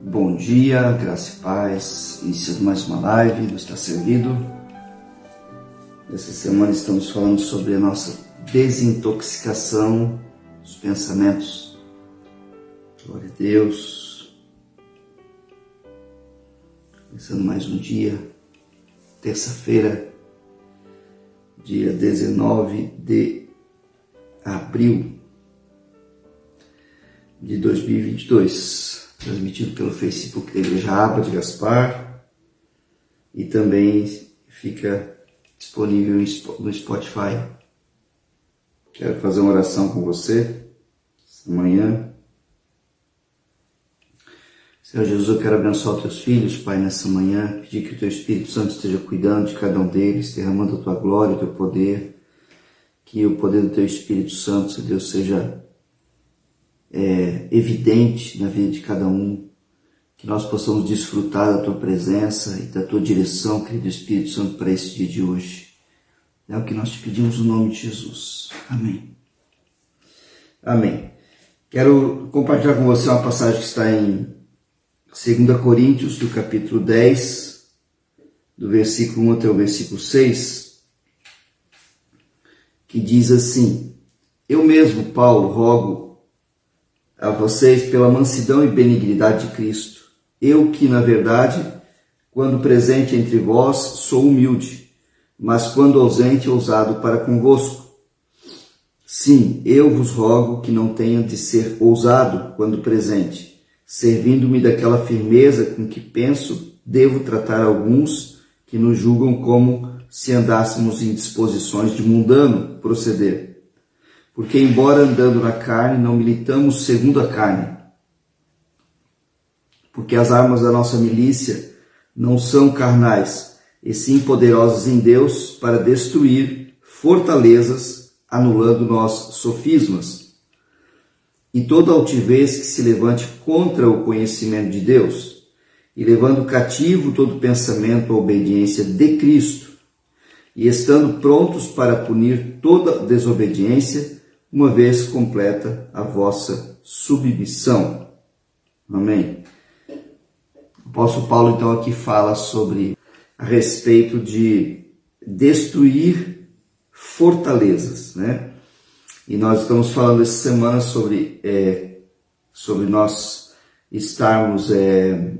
Bom dia, graça e paz. Iniciando mais uma live do Está Servido. Essa semana estamos falando sobre a nossa desintoxicação dos pensamentos. Glória a Deus. Começando mais um dia, terça-feira, dia 19 de abril de 2022, transmitido pelo Facebook da Igreja Aba de Gaspar e também fica disponível no Spotify. Quero fazer uma oração com você essa manhã. Senhor Jesus, eu quero abençoar os teus filhos, Pai, nessa manhã, pedir que o teu Espírito Santo esteja cuidando de cada um deles, derramando a tua glória, o teu poder, que o poder do teu Espírito Santo, Senhor Deus, seja é, evidente na vida de cada um, que nós possamos desfrutar da tua presença e da tua direção, querido Espírito Santo, para esse dia de hoje. É o que nós te pedimos no nome de Jesus. Amém. Amém. Quero compartilhar com você uma passagem que está em 2 Coríntios, do capítulo 10, do versículo 1 até o versículo 6, que diz assim: Eu mesmo, Paulo, rogo a vocês pela mansidão e benignidade de Cristo. Eu que, na verdade, quando presente entre vós, sou humilde, mas quando ausente, ousado para convosco. Sim, eu vos rogo que não tenha de ser ousado quando presente, servindo-me daquela firmeza com que penso devo tratar alguns que nos julgam como se andássemos em disposições de mundano proceder porque, embora andando na carne, não militamos segundo a carne. Porque as armas da nossa milícia não são carnais, e sim poderosas em Deus para destruir fortalezas, anulando nós sofismas. E toda altivez que se levante contra o conhecimento de Deus, e levando cativo todo pensamento à obediência de Cristo, e estando prontos para punir toda desobediência, uma vez completa a vossa submissão. Amém. O apóstolo Paulo então aqui fala sobre a respeito de destruir fortalezas, né? E nós estamos falando essa semana sobre é, sobre nós estarmos é,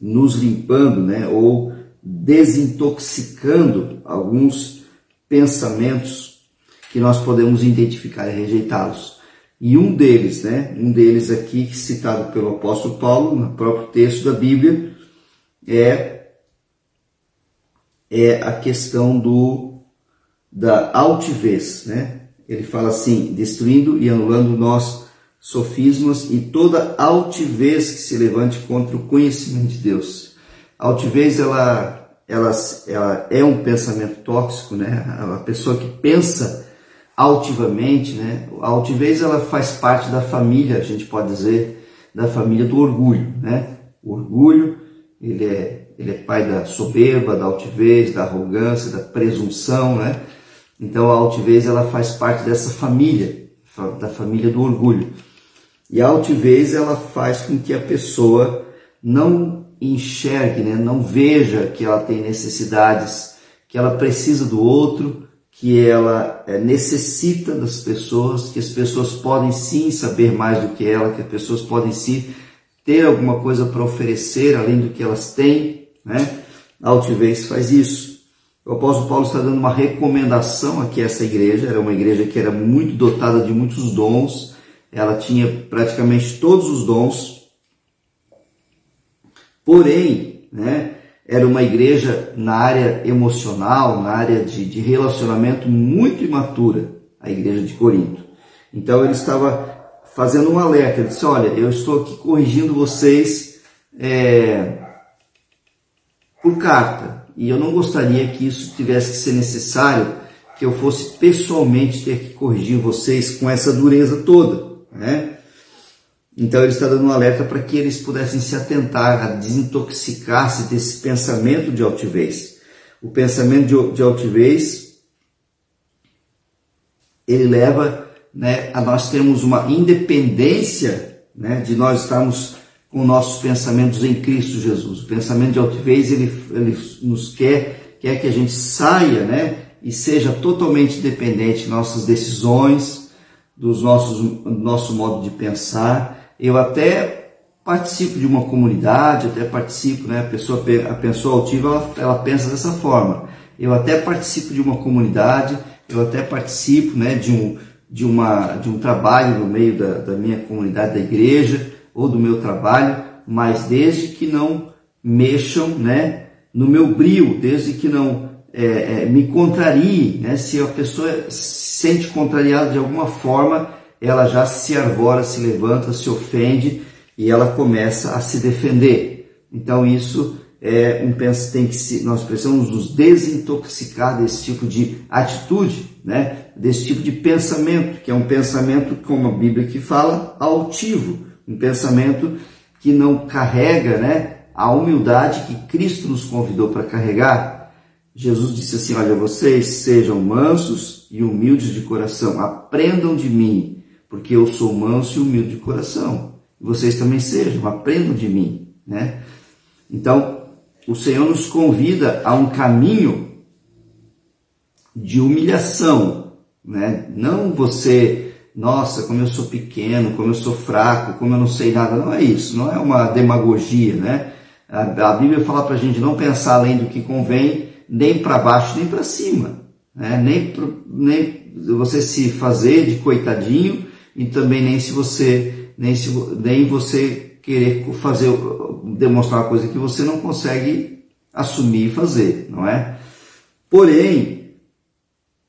nos limpando, né? Ou desintoxicando alguns pensamentos que nós podemos identificar e rejeitá-los. E um deles, né, um deles aqui citado pelo apóstolo Paulo no próprio texto da Bíblia é é a questão do da altivez, né? Ele fala assim, destruindo e anulando nós sofismas e toda altivez que se levante contra o conhecimento de Deus. A altivez ela ela, ela é um pensamento tóxico, né? A pessoa que pensa altivamente, né? A altivez ela faz parte da família, a gente pode dizer, da família do orgulho, né? O orgulho, ele é, ele é pai da soberba, da altivez, da arrogância, da presunção, né? Então a altivez ela faz parte dessa família, da família do orgulho. E a altivez ela faz com que a pessoa não enxergue, né? não veja que ela tem necessidades, que ela precisa do outro, que ela é, necessita das pessoas, que as pessoas podem sim saber mais do que ela, que as pessoas podem sim ter alguma coisa para oferecer além do que elas têm, né? A altivez faz isso. O apóstolo Paulo está dando uma recomendação aqui a essa igreja, era uma igreja que era muito dotada de muitos dons, ela tinha praticamente todos os dons, porém, né, era uma igreja na área emocional, na área de, de relacionamento muito imatura, a igreja de Corinto. Então ele estava fazendo um alerta, ele disse, olha, eu estou aqui corrigindo vocês é, por carta, e eu não gostaria que isso tivesse que ser necessário, que eu fosse pessoalmente ter que corrigir vocês com essa dureza toda, né? Então ele está dando um alerta para que eles pudessem se atentar a desintoxicar-se desse pensamento de altivez. O pensamento de, altivez ele leva né, a nós termos uma independência né, de nós estarmos com nossos pensamentos em Cristo Jesus. O pensamento de altivez, ele, ele nos quer, quer que a gente saia, né, e seja totalmente dependente de nossas decisões, dos nossos, do nosso modo de pensar. Eu até participo de uma comunidade, até participo, né, a pessoa, a pessoa altiva, ela, ela pensa dessa forma. Eu até participo de uma comunidade, eu até participo, né, de um, de, uma, de um trabalho no meio da, da minha comunidade, da igreja, ou do meu trabalho, mas desde que não mexam né, no meu brio, desde que não é, é, me contrarie, né, se a pessoa se sente contrariada de alguma forma, ela já se arvora, se levanta, se ofende e ela começa a se defender. Então isso é um tem que se, nós precisamos nos desintoxicar desse tipo de atitude, né? Desse tipo de pensamento, que é um pensamento, como a Bíblia que fala, altivo, um pensamento que não carrega, né, a humildade que Cristo nos convidou para carregar. Jesus disse assim: Olha, vocês sejam mansos e humildes de coração, aprendam de mim, porque eu sou manso e humilde de coração. Vocês também sejam, aprendam de mim, né? Então, o Senhor nos convida a um caminho de humilhação, né? Não você, nossa, como eu sou pequeno, como eu sou fraco, como eu não sei nada, não é isso, não é uma demagogia, né? A, Bíblia fala para a gente não pensar além do que convém, nem para baixo nem para cima, né? Nem, nem você se fazer de coitadinho e também nem se você nem se nem você querer fazer demonstrar uma coisa que você não consegue assumir e fazer, não é? Porém,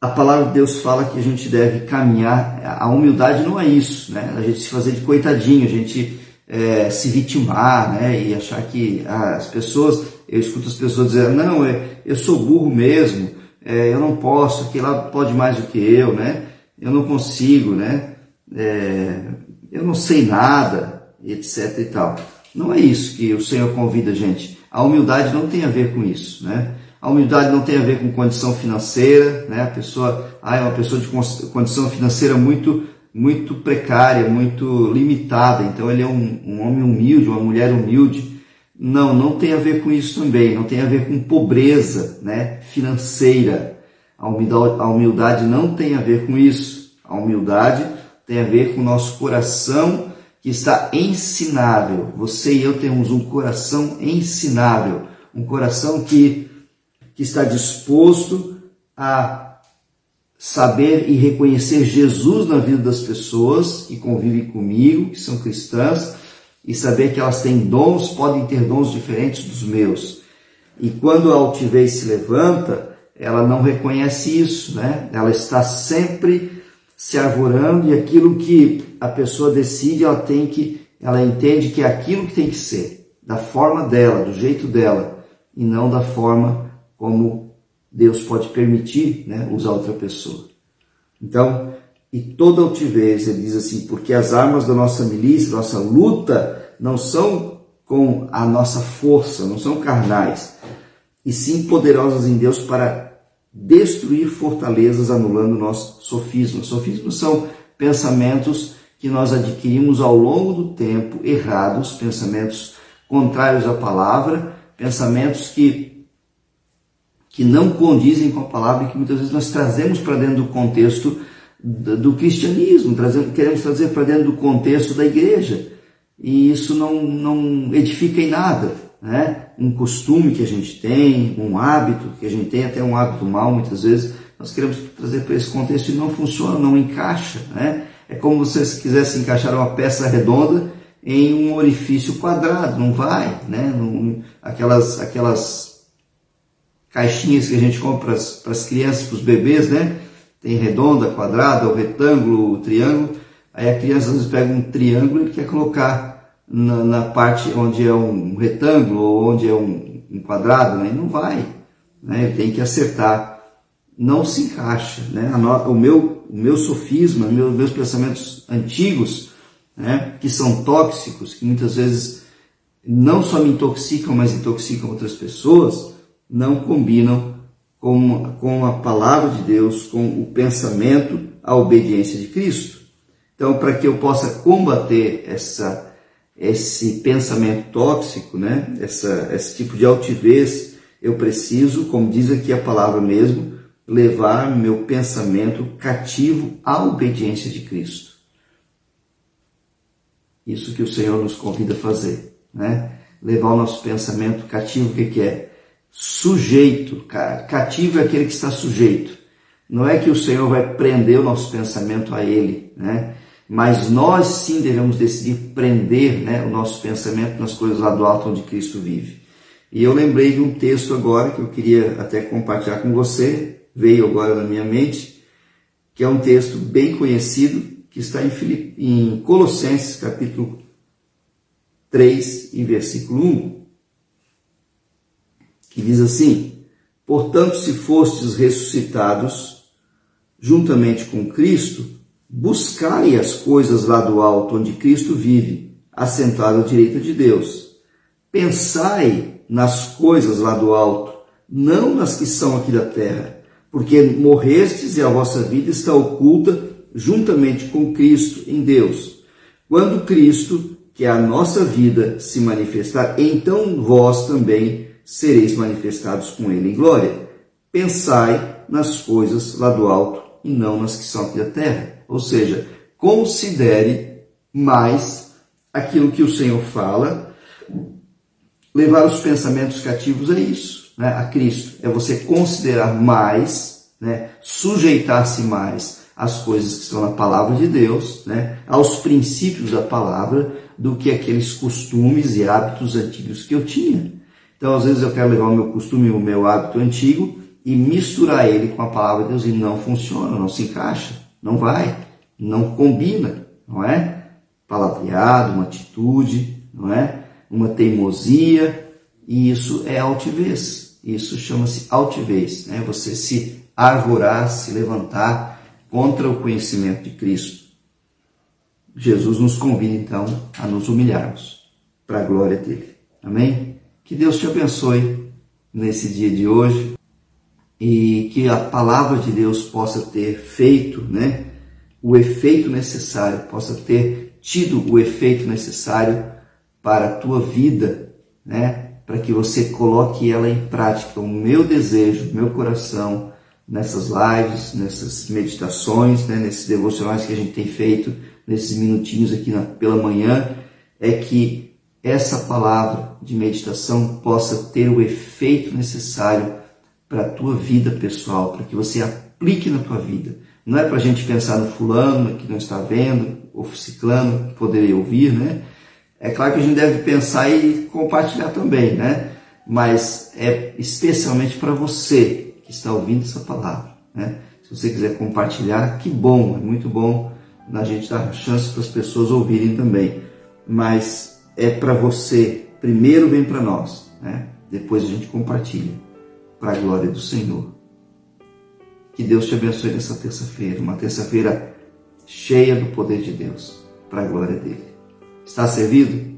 a palavra de Deus fala que a gente deve caminhar, a humildade não é isso, né? A gente se fazer de coitadinho, a gente é, se vitimar, né? E achar que ah, as pessoas, eu escuto as pessoas dizer, não, eu, sou burro mesmo, é, eu não posso, que lá pode mais do que eu, né? Eu não consigo, né? É, eu não sei nada, etc e tal. Não é isso que o Senhor convida a gente. A humildade não tem a ver com isso, né? A humildade não tem a ver com condição financeira, né? A pessoa, ah, é uma pessoa de condição financeira muito muito precária, muito limitada, então ele é um, um homem humilde, uma mulher humilde. Não, não tem a ver com isso também, não tem a ver com pobreza né, financeira. A humildade, a humildade não tem a ver com isso. A humildade tem a ver com o nosso coração que está ensinável. Você e eu temos um coração ensinável, um coração que, que está disposto a saber e reconhecer Jesus na vida das pessoas que convivem comigo, que são cristãs, e saber que elas têm dons, podem ter dons diferentes dos meus. E quando a altivez se levanta, ela não reconhece isso, né? Ela está sempre se arvorando e aquilo que a pessoa decide, ela tem que, ela entende que é aquilo que tem que ser, da forma dela, do jeito dela, e não da forma como Deus pode permitir né, usar outra pessoa. Então, e toda altivez, ele diz assim, porque as armas da nossa milícia, nossa luta, não são com a nossa força, não são carnais, e sim poderosas em Deus para destruir fortalezas anulando nossos sofismas. Sofismas são pensamentos que nós adquirimos ao longo do tempo, errados, pensamentos contrários à palavra, pensamentos que, que não condizem com a palavra e que muitas vezes nós trazemos para dentro do contexto do, cristianismo, queremos trazer para dentro do contexto da igreja. E isso não, não edifica em nada né? um costume que a gente tem, um hábito que a gente tem, até um hábito mal muitas vezes, nós queremos trazer para esse contexto e não funciona, não encaixa. Né? É como se você quisesse encaixar uma peça redonda em um orifício quadrado, não vai, né? Aquelas, aquelas caixinhas que a gente compra para as crianças, para os bebês, né? Tem redonda, quadrada, o retângulo, o triângulo. Aí a criança às vezes pega um triângulo e quer colocar na, na, parte onde é um retângulo ou onde é um, um quadrado, né? não vai. Né? Tem que acertar. Não se encaixa. Né? o, meu, o meu sofisma, meus, meus pensamentos antigos, né? que são tóxicos, que muitas vezes não só me intoxicam, mas intoxicam outras pessoas, não combinam com, com a palavra de Deus, com o pensamento, a obediência de Cristo. Então, para que eu possa combater essa, esse pensamento tóxico, né? essa, esse tipo de altivez, eu preciso, como diz aqui a palavra mesmo, levar meu pensamento cativo à obediência de Cristo. Isso que o Senhor nos convida a fazer, né? Levar o nosso pensamento cativo, o que, que é? sujeito. Cativo é aquele que está sujeito. Não é que o Senhor vai prender o nosso pensamento a Ele, né? Mas nós sim devemos decidir prender né, o nosso pensamento nas coisas lá do alto onde Cristo vive. E eu lembrei de um texto agora que eu queria até compartilhar com você, veio agora na minha mente, que é um texto bem conhecido, que está em, Filip... em Colossenses capítulo 3 e versículo 1 que diz assim: Portanto, se fostes ressuscitados juntamente com Cristo, buscai as coisas lá do alto, onde Cristo vive, assentado à direita de Deus. Pensai nas coisas lá do alto, não nas que são aqui da terra, porque morrestes e a vossa vida está oculta juntamente com Cristo em Deus. Quando Cristo, que é a nossa vida, se manifestar, então vós também sereis manifestados com ele em glória. Pensai nas coisas lá do alto e não nas que são aqui da terra. Ou seja, considere mais aquilo que o Senhor fala, levar os pensamentos cativos a isso, né? a Cristo. É você considerar mais, né? sujeitar-se mais às coisas que estão na palavra de Deus, né? aos princípios da palavra, do que aqueles costumes e hábitos antigos que eu tinha. Então, às vezes, eu quero levar o meu costume, o meu hábito antigo e misturar ele com a palavra de Deus e não funciona, não se encaixa, não vai, não combina, não é? Palavreado, uma atitude, não é? Uma teimosia, e isso é altivez. Isso chama-se altivez, né? Você se arvorar, se levantar contra o conhecimento de Cristo. Jesus nos convida então a nos humilharmos para a glória dele. Amém? Que Deus te abençoe nesse dia de hoje e que a palavra de Deus possa ter feito, né, o efeito necessário, possa ter tido o efeito necessário para a tua vida, né, para que você coloque ela em prática. O meu desejo, meu coração nessas lives, nessas meditações, né, nesses devocionais que a gente tem feito, nesses minutinhos aqui na, pela manhã, é que essa palavra de meditação possa ter o efeito necessário para a tua vida pessoal, para que você aplique na tua vida. Não é para a gente pensar no fulano que não está vendo, ou ciclano que poderia ouvir, né? É claro que a gente deve pensar e compartilhar também, né? Mas é especialmente para você que está ouvindo essa palavra, né? Se você quiser compartilhar, que bom, é muito bom a gente dar chance para as pessoas ouvirem também. Mas é para você, primeiro vem para nós, né? depois a gente compartilha para a glória do Senhor. Que Deus te abençoe nessa terça-feira, uma terça-feira cheia do poder de Deus, para a glória dele. Está servido?